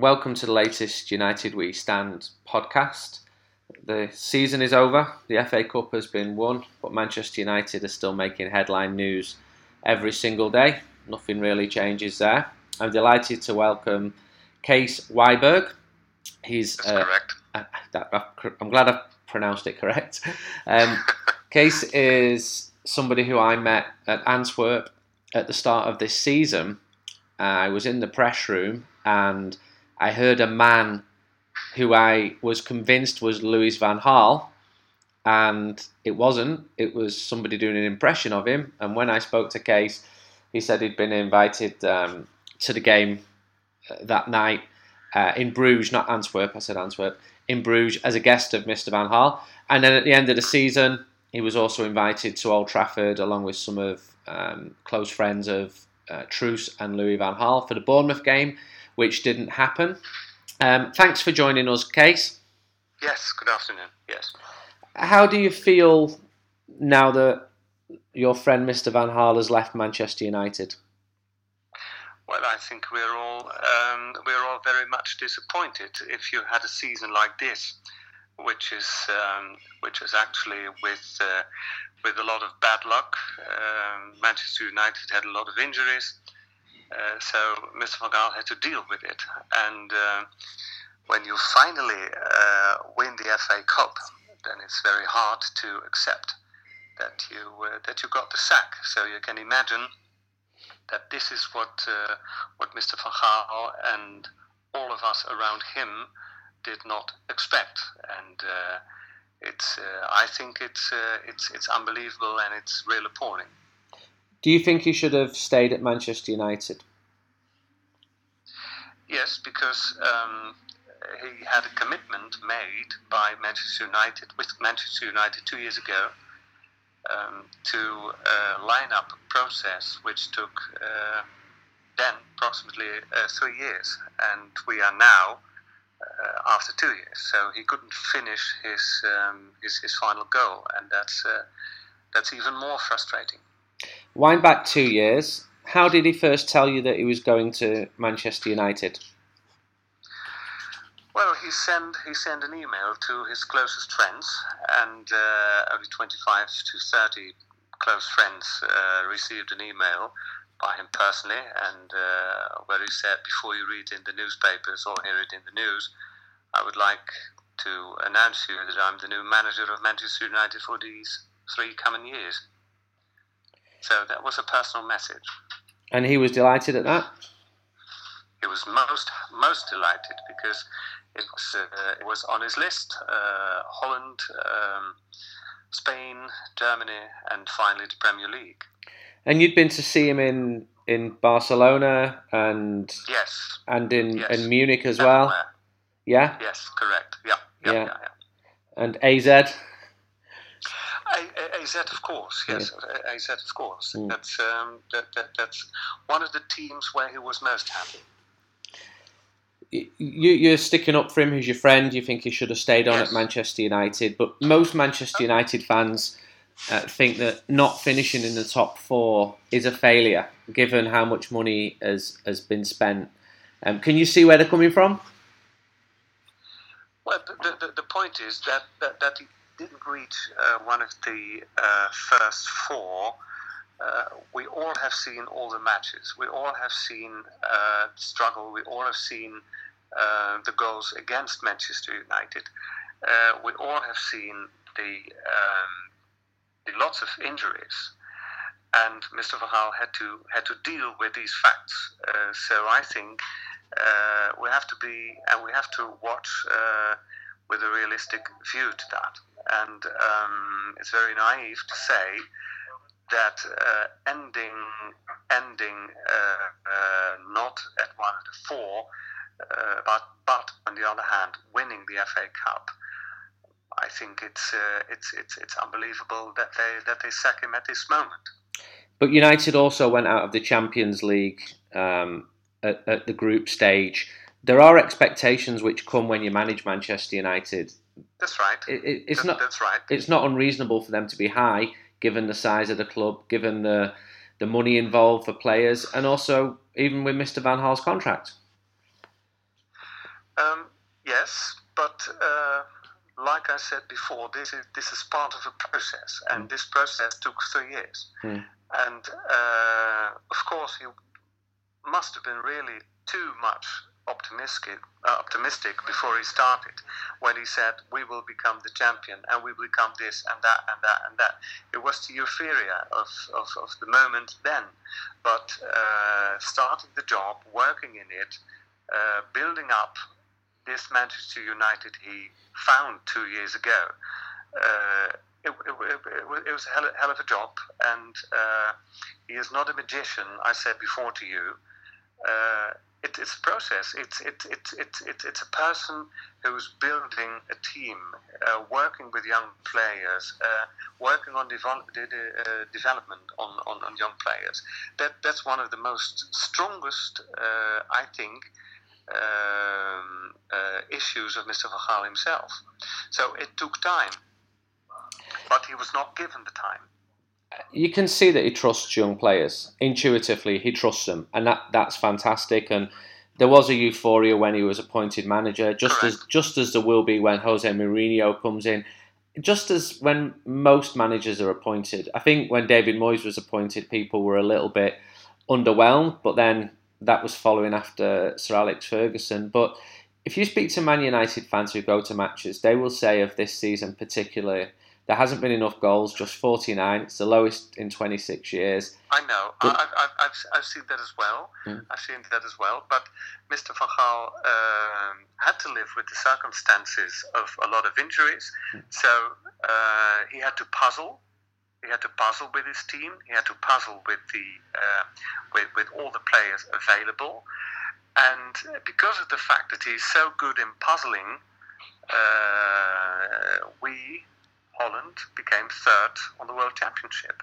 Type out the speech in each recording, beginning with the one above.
welcome to the latest United We Stand podcast. The season is over, the FA Cup has been won, but Manchester United are still making headline news every single day. Nothing really changes there. I'm delighted to welcome Cees Wijburg. He's uh, correct. Uh, I'm glad I pronounced it correct. Um, Cees is somebody who I met at Antwerp at the start of this season. I was in the press room and I heard a man who I was convinced was Louis Van Gaal, and it wasn't. It was somebody doing an impression of him. And when I spoke to Cees, he said he'd been invited um, to the game uh, that night uh, in Bruges, not Antwerp. I said Antwerp in Bruges as a guest of Mr. Van Gaal. And then at the end of the season, he was also invited to Old Trafford along with some of um, close friends of uh, Truus and Louis Van Gaal for the Bournemouth game which didn't happen. Um, thanks for joining us, Cees. Yes, good afternoon. Yes. How do you feel now that your friend Mr. Van Gaal has left Manchester United? Well, I think we're all um, we're all very much disappointed. If you had a season like this, which is um, which is actually with uh, with a lot of bad luck, um, Manchester United had a lot of injuries. Uh, so Mr. Van Gaal had to deal with it. And uh, when you finally uh, win the FA Cup, then it's very hard to accept that you uh, that you got the sack. So you can imagine that this is what uh, what Mr. Van Gaal and all of us around him did not expect. And it's I think it's it's it's unbelievable and it's real appalling. Do you think he should have stayed at Manchester United? Yes, because um, he had a commitment made by Manchester United with Manchester United two years ago um, to uh, line up a process which took uh, then approximately uh, three years, and we are now uh, after two years. So he couldn't finish his um, his, his, final goal, and that's uh, that's even more frustrating. Wind back two years. How did he first tell you that he was going to Manchester United? Well, he sent he sent an email to his closest friends, and uh, only 25 to 30 close friends uh, received an email by him personally, and uh, where he said, "Before you read in the newspapers or hear it in the news, I would like to announce to you that I'm the new manager of Manchester United for these three coming years." So that was a personal message. And he was delighted at that. He was most most delighted because it was uh, it was on his list. Uh, Holland, um, Spain, Germany, and finally the Premier League. And you'd been to see him in in Barcelona and yes, and in yes. in Munich as well. Yeah. Yes, correct. Yeah. Yeah. yeah. yeah, yeah. And AZ. AZ, of course, yes, yeah. AZ, of course. Mm. That's um, that, that, that's one of the teams where he was most happy. You, you're sticking up for him. He's your friend. You think he should have stayed on yes. at Manchester United, but most Manchester United fans uh, think that not finishing in the top four is a failure, given how much money has has been spent. Um, can you see where they're coming from? Well, the, the, the point is that, that, that didn't reach uh, one of the uh, first four, uh, we all have seen all the matches. We all have seen uh, struggle. We all have seen uh, the goals against Manchester United. We all have seen the, um, lots of injuries. And Mr. Van Gaal had to had to deal with these facts. so I think we have to be and we have to watch with a realistic view to that. And um, it's very naive to say that uh, ending ending uh, uh, not at one the four, uh, but but on the other hand, winning the FA Cup. I think it's uh, it's it's it's unbelievable that they that they sack him at this moment. But United also went out of the Champions League um, at, at the group stage there are expectations which come when you manage Manchester United. That's right. It, it, it's that, not. That's right. It's not unreasonable for them to be high, given the size of the club, given the the money involved for players, and also even with Mr. Van Gaal's contract. Um, yes, but uh, like I said before, this is this is part of a process, and mm. this process took three years. Mm. And uh, of course, he must have been really too much optimistic, uh, optimistic before he started when he said we will become the champion and we will become this and that and that and that. It was the euphoria of, of, of the moment then, but uh, starting the job, working in it, uh, building up this Manchester United he found two years ago. Uh, it, it, it, it, was a hell, hell, of a job, and uh, he is not a magician. I said before to you, uh, it, it's a process. It's it, it, it, it, it's a person who's building a team, uh, working with young players, uh, working on develop, uh, development on, on, on, young players. That that's one of the most strongest, I think. Um, uh, issues of Mr. Van Gaal himself. So it took time, but he was not given the time you can see that he trusts young players intuitively. He trusts them, and that that's fantastic. And there was a euphoria when he was appointed manager, just Correct. as just as there will be when Jose Mourinho comes in, just as when most managers are appointed. I think when David Moyes was appointed, people were a little bit underwhelmed, but then that was following after Sir Alex Ferguson. But if you speak to Man United fans who go to matches, they will say of this season particularly there hasn't been enough goals, just 49. It's the lowest in 26 years. I know. But, I, have I've, I've seen that as well. Mm. I've seen that as well. But Mr. Van Gaal um, had to live with the circumstances of a lot of injuries. Mm. So uh, he had to puzzle. He had to puzzle with his team. He had to puzzle with the uh, with, with all the players available. And because of the fact that he's so good in puzzling, uh, we Holland became third on the World Championship.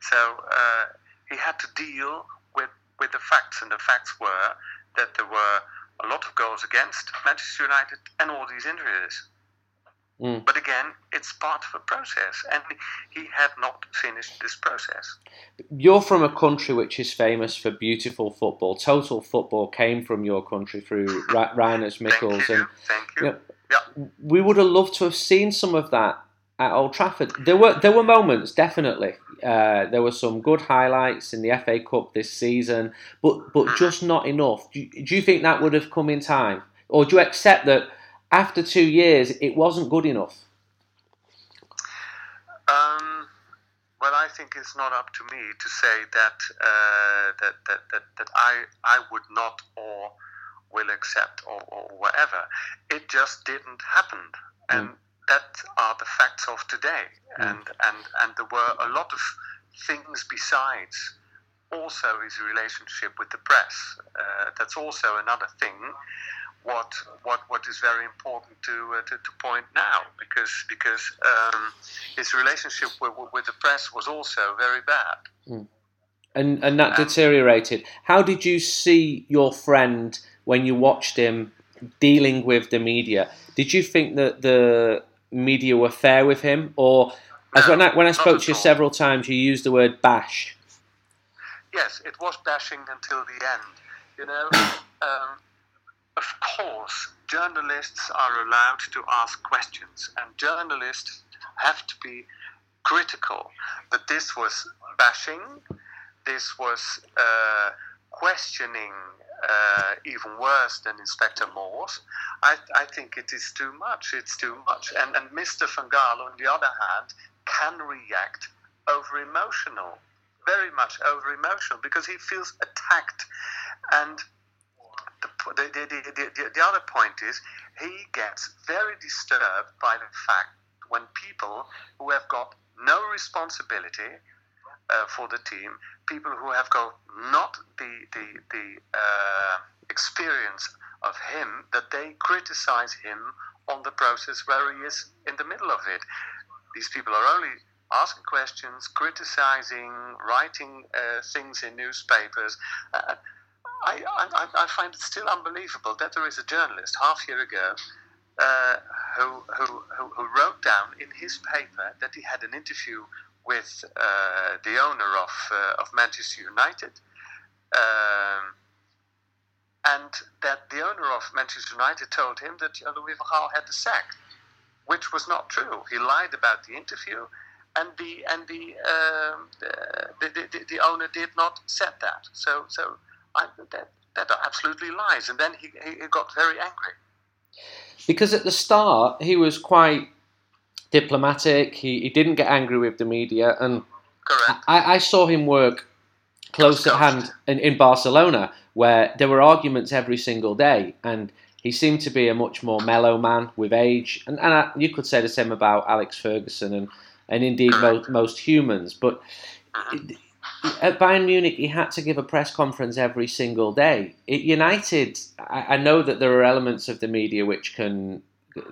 So uh, he had to deal with, with the facts, and the facts were that there were a lot of goals against Manchester United and all these injuries. Mm. But again, it's part of a process, and he had not finished this process. You're from a country which is famous for beautiful football. Total football came from your country through Michels. Thank you. And, Thank you. you know, yeah. We would have loved to have seen some of that at Old Trafford. There were there were moments definitely. Uh, there were some good highlights in the FA Cup this season, but but just not enough. Do, do you think that would have come in time, or do you accept that after two years it wasn't good enough? Um, well, I think it's not up to me to say that uh, that, that, that that I I would not or will accept or, or whatever. It just didn't happen, and. Mm that are the facts of today. Mm. And, and, and there were a lot of things besides also his relationship with the press. Uh, that's also another thing. What what what is very important to uh, to, to, point now because because um, his relationship with, with the press was also very bad. Mm. And and that deteriorated. How did you see your friend when you watched him dealing with the media? Did you think that the media were fair with him, or as when I when I spoke to you several times, you used the word bash. Yes, it was bashing until the end. You know, um, of course, journalists are allowed to ask questions, and journalists have to be critical. But this was bashing. This was uh, questioning uh, even worse than Inspector Morse. I, I, think it is too much. It's too much. And, and Mr. Van Gaal, on the other hand, can react over emotional, very much over emotional, because he feels attacked. And the, the, the, the, the other point is he gets very disturbed by the fact when people who have got no responsibility uh, for the team, people who have got not the the, the uh, experience of him, that they criticize him on the process where he is in the middle of it. These people are only asking questions, criticizing, writing uh, things in newspapers. Uh, I, I, I, find it still unbelievable that there is a journalist half year ago uh, who, who, who, wrote down in his paper that he had an interview with uh, the owner of, uh, of Manchester United. Um, and that the owner of Manchester United told him that Louis van Gaal had the sack, which was not true. He lied about the interview, and the and the um, the, the, the, the, owner did not said that. So so I, that that absolutely lies. And then he, he got very angry because at the start he was quite diplomatic. He, he didn't get angry with the media, and I, I saw him work close at hand in, in Barcelona, where there were arguments every single day, and he seemed to be a much more mellow man with age. And, and I, you could say the same about Alex Ferguson and, and indeed most, most humans. But uh-huh. At Bayern Munich, he had to give a press conference every single day. At United, I, I know that there are elements of the media which can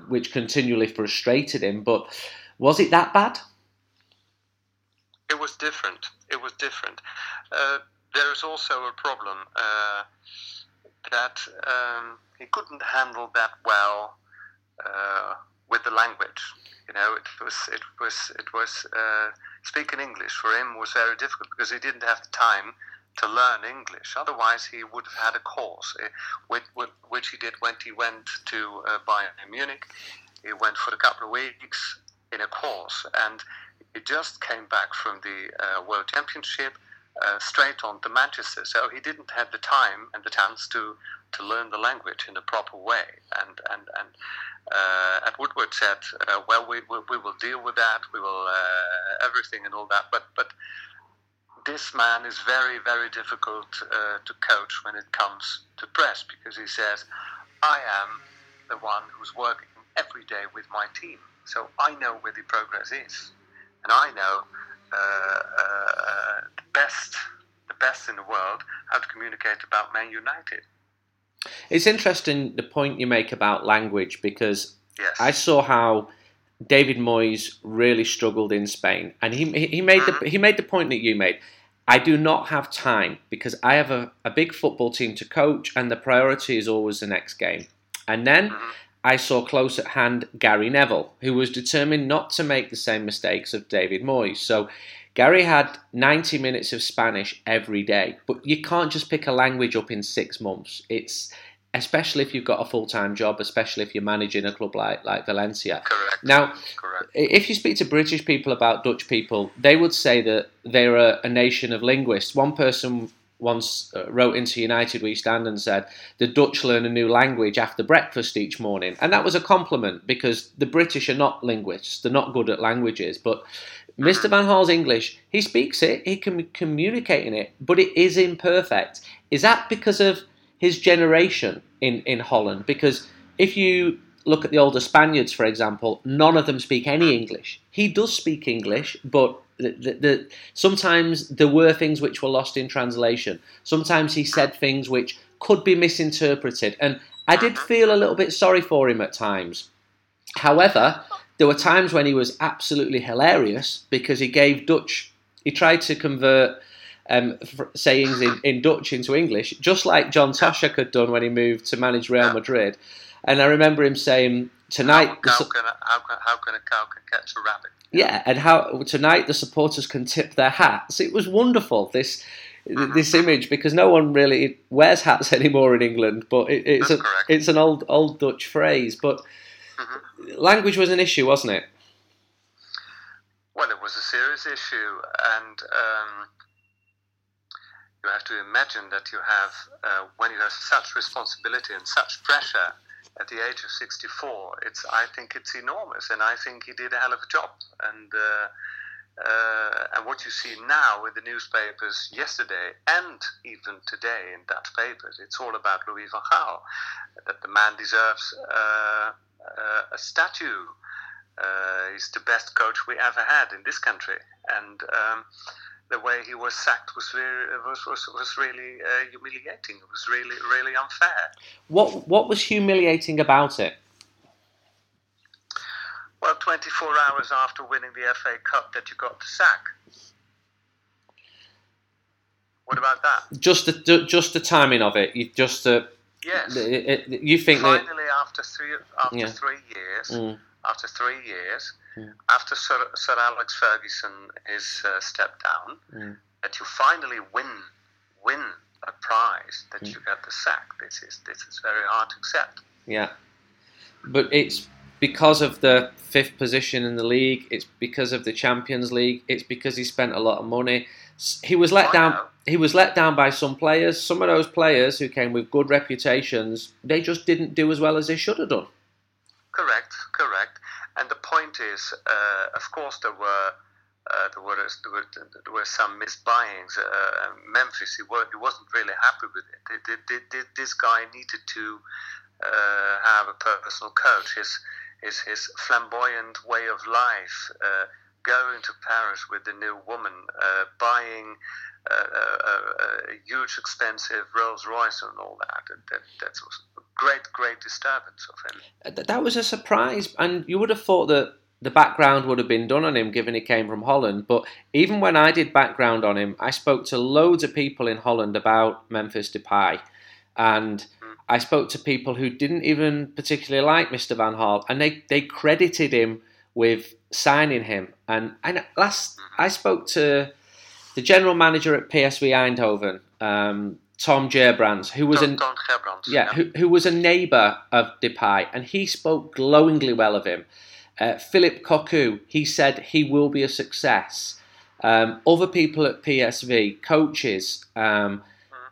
which continually frustrated him, but was it that bad? It was different. It was different. Uh, there is also a problem uh, that um, he couldn't handle that well uh, with the language. You know, it was it was it was uh, speaking English for him was very difficult because he didn't have the time to learn English. Otherwise, he would have had a course, which, which he did when he went to uh, Bayern Munich. He went for a couple of weeks in a course, and he just came back from the uh, World Championship uh, straight on to Manchester. So he didn't have the time and the chance to, to learn the language in a proper way. And and and uh, Ed Woodward said, uh, "Well, we, we, we will deal with that. We will uh, everything and all that." But but this man is very very difficult uh, to coach when it comes to press because he says, "I am the one who's working every day with my team, so I know where the progress is, and I know." Uh, uh, the best, the best in the world, how to communicate about Man United. It's interesting the point you make about language because yes. I saw how David Moyes really struggled in Spain, and he he made mm-hmm. the he made the point that you made. I do not have time because I have a, a big football team to coach, and the priority is always the next game. And then mm-hmm. I saw close at hand Gary Neville, who was determined not to make the same mistakes of David Moyes. So Gary had 90 minutes of Spanish every day, but you can't just pick a language up in six months. It's especially if you've got a full time job, especially if you're managing a club like, like Valencia. Correct. Now, Correct. if you speak to British people about Dutch people, they would say that they're a, a nation of linguists. One person once uh, wrote into United We Stand and said, The Dutch learn a new language after breakfast each morning. And that was a compliment because the British are not linguists, they're not good at languages. But Mr. Van Gaal's English, he speaks it, he can communicate in it, but it is imperfect. Is that because of his generation in, in Holland? Because if you look at the older Spaniards, for example, none of them speak any English. He does speak English, but the, the, sometimes there were things which were lost in translation. Sometimes he said things which could be misinterpreted, and I did feel a little bit sorry for him at times. However, there were times when he was absolutely hilarious because he gave Dutch. He tried to convert um, sayings in, in Dutch into English, just like John Toshack had done when he moved to manage Real Madrid. And I remember him saying, "Tonight, how, how, can, a, how, can, how can a cow can catch a rabbit?" Yeah, and how tonight the supporters can tip their hats. It was wonderful. This mm-hmm. this image because no one really wears hats anymore in England, but it, it's a, it's an old old Dutch phrase. But mm-hmm. language was an issue, wasn't it? Well, it was a serious issue, and um, you have to imagine that you have uh, when you have such responsibility and such pressure at the age of 64, it's I think it's enormous, and I think he did a hell of a job. And uh, uh, and what you see now in the newspapers yesterday and even today in Dutch papers, it's all about Louis van Gaal, that the man deserves uh, uh a statue. Uh, he's the best coach we ever had in this country, and. Um, the way he was sacked was really, was, was, was really uh, humiliating. It was really really unfair. What what was humiliating about it? Well, 24 hours after winning the FA Cup, that you got the sack. What about that? Just the just the timing of it. You just uh, yes. It, it, you think finally that, after three after yeah. three years. Mm after three years, mm. after Sir, Sir, Alex Ferguson is uh, stepped down, mm. that you finally win win a prize, that you get the sack. This is this is very hard to accept. Yeah, but it's because of the fifth position in the league. It's because of the Champions League. It's because he spent a lot of money. He was let I down. know. He was let down by some players. Some of those players who came with good reputations, they just didn't do as well as they should have done. Correct, correct. The point is, uh, of course, there were. Uh, there, were, there, were, there were some misbuyings. Uh, Memphis, he, were, he wasn't really happy with it. Th- th- th- This guy needed to uh, have a personal coach. His, his, his flamboyant way of life, uh, going to Paris with the new woman, uh, buying a, a, a huge, expensive Rolls Royce and all that. That, that. that was a great, great disturbance of him. Uh, That was a surprise, and you would have thought that the background would have been done on him given he came from Holland. But even when I did background on him, I spoke to loads of people in Holland about Memphis Depay, and I spoke to people who didn't even particularly like Mr. Van Gaal, and they, they credited him with signing him. And I, last I spoke to the general manager at PSV Eindhoven, um, Tom Gerbrands, who was Toon Gerbrands, yeah, who, who was a neighbour of Depay, and he spoke glowingly well of him. Uh, Philip Cocu, he said he will be a success. Um, other people at PSV, coaches, um,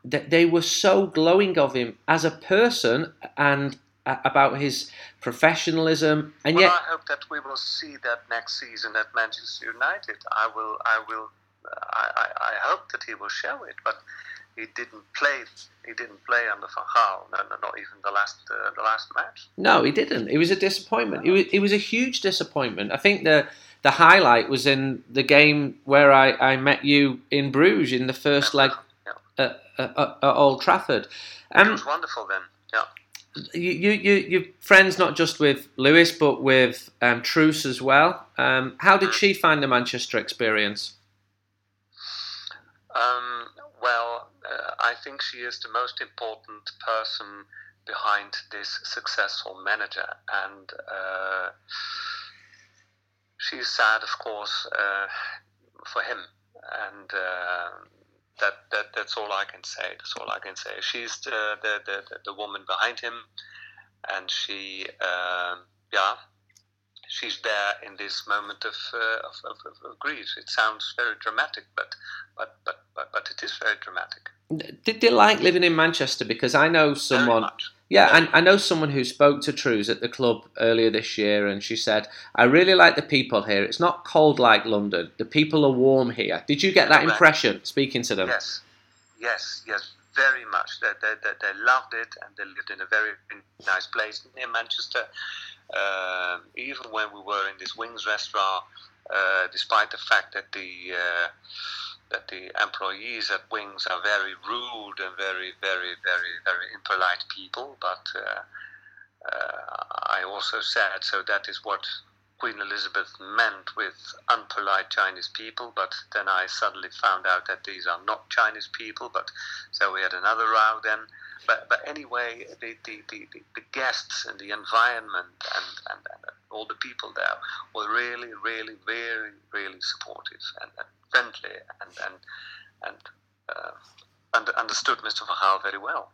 th- they were so glowing of him as a person and uh, about his professionalism. And well, yet, I hope that we will see that next season at Manchester United. I will, I will, I, I, I hope that he will show it. But he didn't play. He didn't play under Van Gaal. No, no, not even the last, uh, the last match. No, he didn't. It was a disappointment. It was, it was a huge disappointment. I think the the highlight was in the game where I, I met you in Bruges in the first leg Yeah. at, at, at Old Trafford. It Um, was wonderful then. Yeah. you, you, you, you're friends not just with Louis, but with um, Truus as well. Um, how did she find the Manchester experience? Um, well, uh, I think she is the most important person behind this successful manager, and uh, she's sad, of course, uh, for him, and uh, that, that that's all I can say. That's all I can say. She's the the, the, the, woman behind him, and she, um yeah. She's there in this moment of, uh, of, of, of, grief. It sounds very dramatic, but, but, but, but, but it is very dramatic. Did they like living in Manchester? Because I know someone. Yeah, and I know someone who spoke to Truus at the club earlier this year, and she said, "I really like the people here. It's not cold like London. The people are warm here." Did you get that impression speaking to them? Yes, yes, yes, very much. They, they, they, they loved it and they lived in a very nice place near Manchester. Um, even when we were in this Wings restaurant, uh, despite the fact that the uh, that the employees at Wings are very rude and very, very, very, very impolite people, but uh, uh, I also said so that is what Queen Elizabeth meant with unpolite Chinese people, but then I suddenly found out that these are not Chinese people, but so we had another row then. But, but anyway, the, the, the, the, guests and the environment and, and, and all the people there were really, really, very, really supportive and, and friendly and, and, and uh, under, understood Mr. Verhaal very well.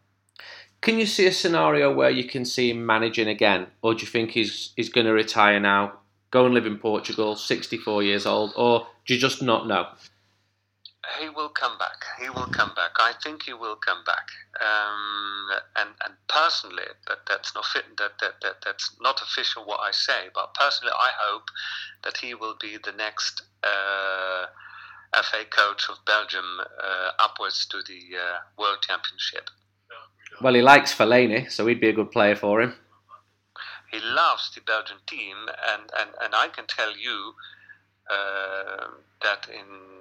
Can you see a scenario where you can see him managing again, or do you think he's he's going to retire now, go and live in Portugal, 64 years old, or do you just not know? He will come back. He will come back. I think he will come back. Um, and and personally, that that's not fit, that, that that that's not official what I say. But personally, I hope that he will be the next uh, FA coach of Belgium uh, upwards to the uh, World Championship. Well, he likes Fellaini, so he'd be a good player for him. He loves the Belgian team, and and, and I can tell you uh, that in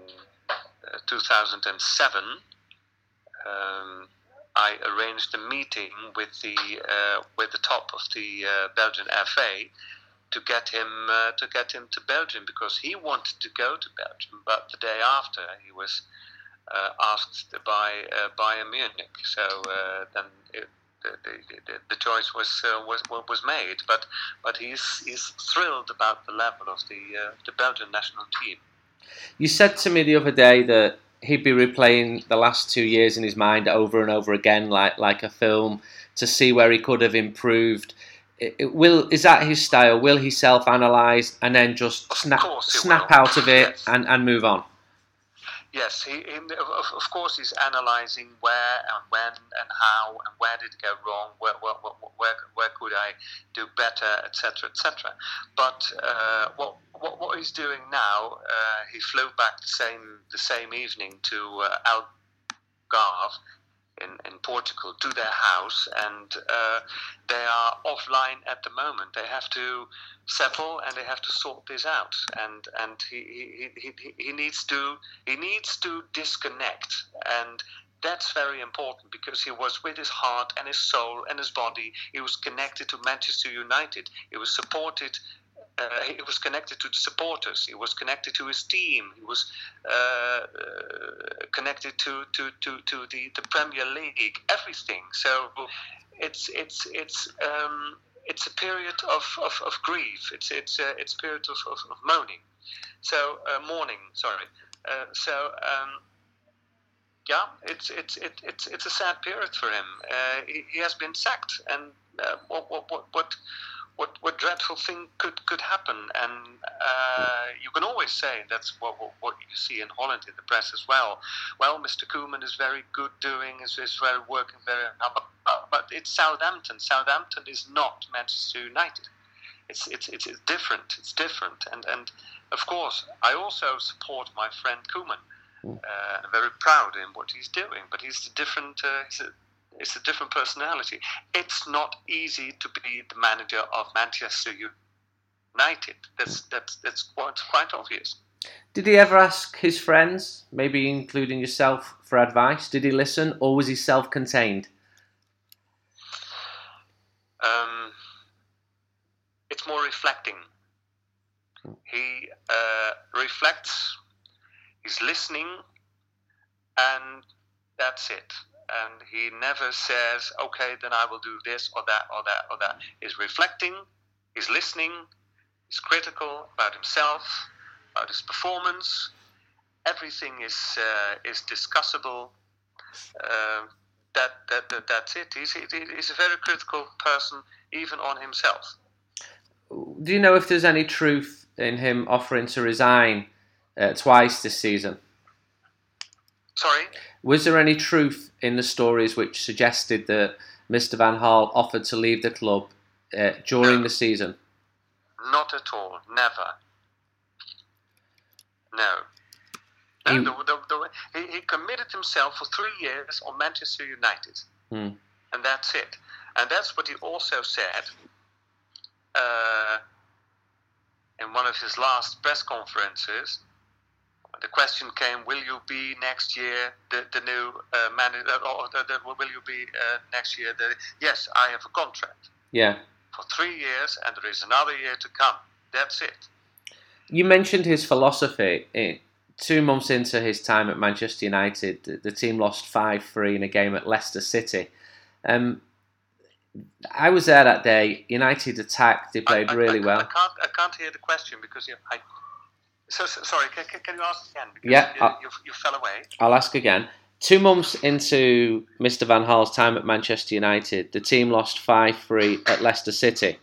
2007. Um, I arranged a meeting with the uh, with the top of the uh, Belgian FA to get him uh, to get him to Belgium because he wanted to go to Belgium, but the day after he was uh, asked by uh, Bayern Munich. So uh, then it, the, the, the, choice was uh, was was made. But but he's he's thrilled about the level of the the Belgian national team. You said to me the other day that he'd be replaying the last two years in his mind over and over again, like like a film, to see where he could have improved. It, it will is that his style? Will he self-analyze and then just snap snap will. out of it Yes. and, and move on? Yes, he, he of, of course he's analysing where and when and how and where did it go wrong, where where, where, where, where could I do better, etc., etc. But uh, what, what what he's doing now, uh, he flew back the same the same evening to uh, Algarve in, in Portugal to their house, and uh, they are offline at the moment. They have to settle and they have to sort this out, and and he he, he, he, needs to he needs to disconnect and. That's very important because he was with his heart and his soul and his body. He was connected to Manchester United. He was supported uh, he was connected to the supporters. He was connected to his team. He was uh, uh, connected to, to, to, to the, the Premier League. Everything. So it's it's it's um, it's a period of, of, of grief. It's it's uh, it's a period of, of, of moaning. So uh, mourning. Sorry. Uh, so. Um, yeah, it's it's it, it's it's a sad period for him. He, he has been sacked, and what what what what what what dreadful thing could could happen? And uh, you can always say that's what, what what you see in Holland in the press as well. Well, Mr. Koeman is very good doing, is is very working very hard, but, it's Southampton. Southampton is not Manchester United. It's, it's it's it's different. It's different, and and of course I also support my friend Koeman. Uh, I'm very proud in what he's doing, but he's a different. Uh, he's a, it's a different personality. It's not easy to be the manager of Manchester United. That's that's that's quite quite obvious. Did he ever ask his friends, maybe including yourself, for advice? Did he listen, or was he self-contained? Um, it's more reflecting. He uh, reflects. He's listening, and that's it. And he never says, "Okay, then I will do this or that or that or that." He's reflecting. He's listening. He's critical about himself, about his performance. Everything is uh, is discussable. Uh, that, that, that that's it. He's, he's a very critical person, even on himself. Do you know if there's any truth in him offering to resign uh, twice this season? Sorry. Was there any truth in the stories which suggested that Mr. Van Gaal offered to leave the club uh, during the season? Not at all. Never. No. He- No, the, the, the, he, he committed himself for three years on Manchester United. Hmm. And that's it. And that's what he also said uh, in one of his last press conferences. The question came, will you be next year the, the new uh, manager, or the, the, will you be uh, next year? The, yes, I have a contract Yeah. for three years, and there is another year to come. That's it. You mentioned his philosophy. Eh, Two months into his time at Manchester United, the- team lost 5 3 in a game at Leicester City. Um, I was there that day. United attacked, they played I, I- really I, well. I can't, I can't hear the question because you. I, so, so sorry. Can, can, you ask again? Because Yeah, you, you, you fell away. I'll ask again. Two months into Mr. Van Gaal's time at Manchester United, the team lost 5 3 at Leicester City.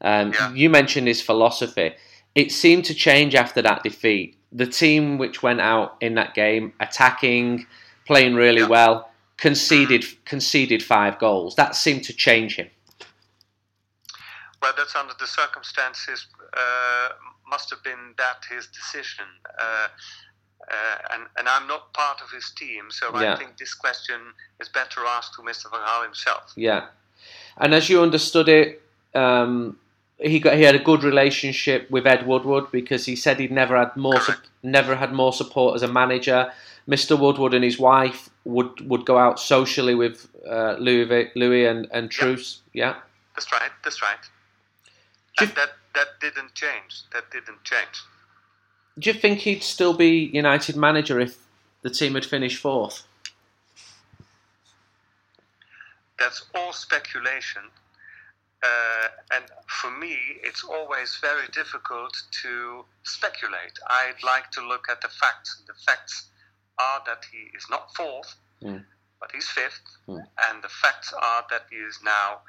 Um, Yeah. You mentioned his philosophy. It seemed to change after that defeat. The team which went out in that game, attacking, playing really Yeah. well, conceded conceded five goals. That seemed to change him. Well, that's under the circumstances. Uh, must have been that his decision. Uh, uh, and, and I'm not part of his team, so Yeah. I think this question is better asked to Mr. Van Gaal himself. Yeah, and as you understood it, um, he got he had a good relationship with Ed Woodward because he said he'd never had more su- never had more support as a manager. Mr. Woodward and his wife would would go out socially with uh, Louis Louis and and Truus. Yeah, That's right. That's right. And that that didn't change. That didn't change. do you think he'd still be United manager if the team had finished fourth? that's all speculation. Uh, and for me, it's always very difficult to speculate. I'd like to look at the facts. The facts are that he is not fourth, Mm. but he's fifth, Mm. and the facts are that he is now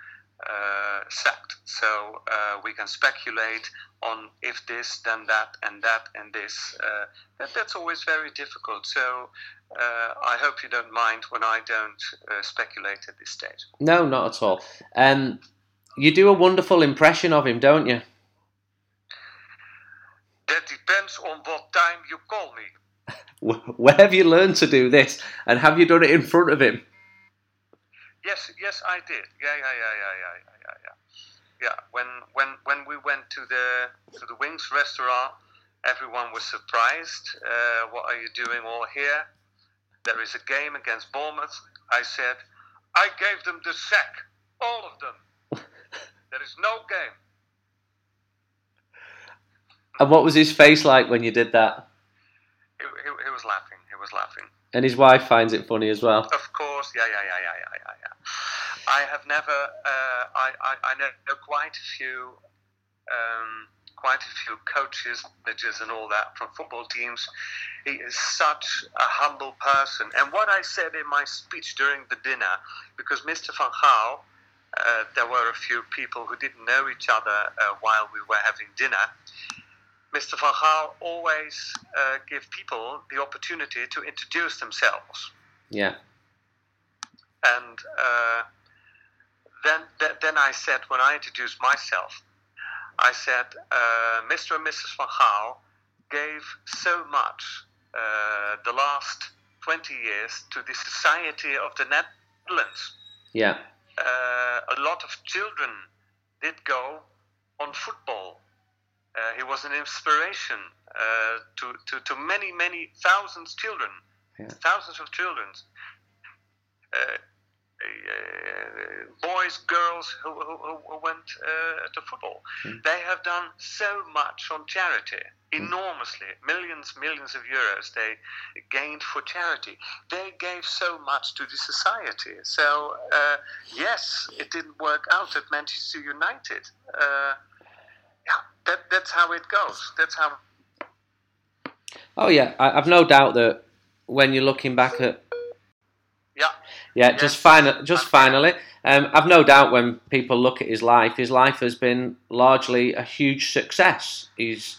sacked. So uh, we can speculate on if this, then that, and that, and this. Uh, that, that's always very difficult. So uh, I hope you don't mind when I don't uh, speculate at this stage. No, not at all. Um, you do a wonderful impression of him, don't you? That depends on what time you call me. Where have you learned to do this, and have you done it in front of him? Yes, yes, I did. Yeah, yeah, yeah, yeah, yeah, yeah, yeah, yeah. Yeah, when when when we went to the to the Wings restaurant, everyone was surprised. Uh, what are you doing all here? There is a game against Bournemouth. I said, I gave them the sack, all of them. there is no game. And what was his face like when you did that? He, he, he was laughing. He was laughing. And his wife finds it funny as well. Of course, yeah, yeah, yeah, yeah, yeah. I have never, uh, I, I, I know quite a few, um, quite a few coaches, managers, and all that from football teams. He is such a humble person. And what I said in my speech during the dinner, because Mr. Van Gaal, uh, there were a few people who didn't know each other uh, while we were having dinner. Mr. Van Gaal always uh, give people the opportunity to introduce themselves Yeah. and uh, then, then I said when I introduced myself, I said uh, Mr. and Mrs. Van Gaal gave so much uh, the last 20 years to the society of the Netherlands. Yeah. Uh, a lot of children did go on football. Uh, he was an inspiration uh, to, to, to many, many thousands children, Yeah. thousands of children. Uh, boys, girls who, who, who- went uh, to football. They have done so much on charity, enormously, millions, millions of euros they gained for charity. They gave so much to the society. So, uh, yes, it didn't work out at Manchester United. Uh, yeah, that, that's how it goes. That's how. Oh yeah. I, I've no doubt that when you're looking back at Yeah, Yeah, just final, just finally. Um, I've no doubt when people look at his life, his life has been largely a huge success. He's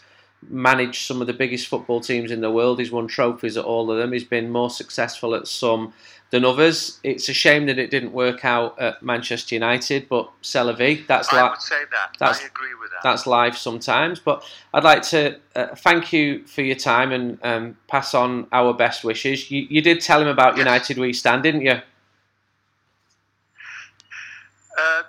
managed some of the biggest football teams in the world. He's won trophies at all of them. He's been more successful at some than others. It's a shame that it didn't work out at Manchester United, but c'est la vie. That's I say that. that's- I agree with that. that's life sometimes. But I'd like to uh, thank you for your time and um, pass on our best wishes. You, you did tell him about Yes. United We Stand, didn't you? Uh,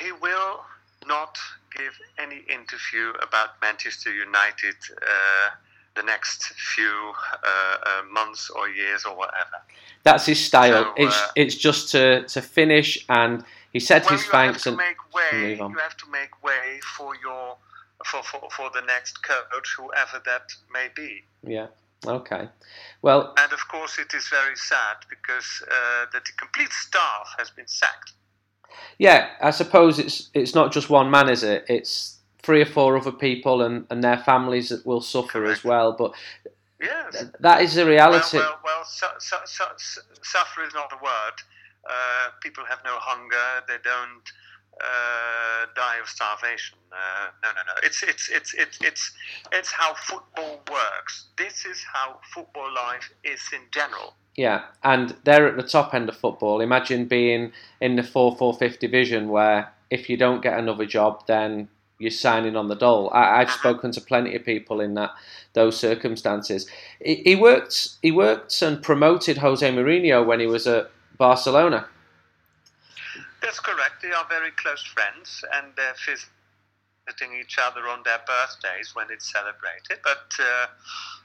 he will not give any interview about Manchester United uh, the next few uh, uh, months or years or whatever. That's his style. So, it's uh, it's just to, to finish, and he said well, his thanks and to make way. You have to make way for your for, for, for the next coach, whoever that may be. yeah, okay. Well, And of course, it is very sad because uh, that the complete staff has been sacked. Yeah, I suppose it's it's not just one man, is it? It's three or four other people and, and their families that will suffer as well. But Yes. that is the Well, reality. well, well su- su- su- su- suffer is not a word. Uh, people have no hunger. They don't uh, die of starvation. Uh, no, no, no. It's it's it's it's it's it's how football works. This is how football life is in general. Yeah, and they're at the top end of football. Imagine being in the fourth or fifth division, where if you don't get another job, then you're signing on the dole. I, I've spoken to plenty of people in that those circumstances. He, he worked, he worked and promoted Jose Mourinho when he was at Barcelona. That's correct. They are very close friends, and they're visiting each other on their birthdays when it's celebrated. But uh,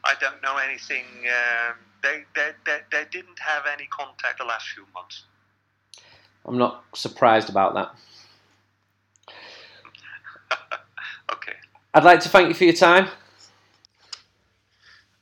I don't know anything. Uh, they, they, they, they didn't have any contact the last few months. I'm not surprised about that. Okay. I'd like to thank you for your time.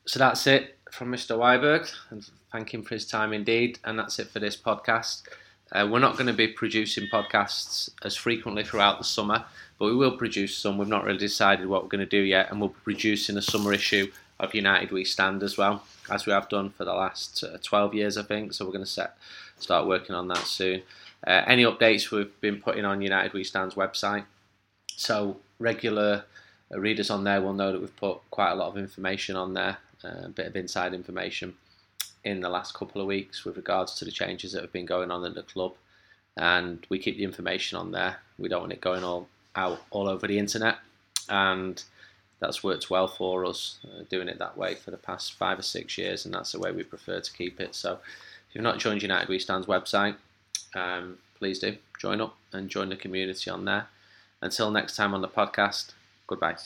So that's it from Mr. Wijburg, and thank him for his time indeed. And that's it for this podcast. Uh, we're not going to be producing podcasts as frequently throughout the summer, but we will produce some. We've not really decided what we're going to do yet, and we'll be producing a summer issue of United We Stand as well. as we have done for the last uh, 12 years, I think. So we're going to set start working on that soon. Uh, any updates we've been putting on United We Stand's website. So regular readers on there will know that we've put quite a lot of information on there, uh, a bit of inside information in the last couple of weeks with regards to the changes that have been going on in the club. And we keep the information on there. We don't want it going all out all over the internet. And that's worked well for us, uh, doing it that way for the past five or six years, and that's the way we prefer to keep it. So, if you've not joined United We Stand's website, um, please do join up and join the community on there. Until next time on the podcast, goodbye.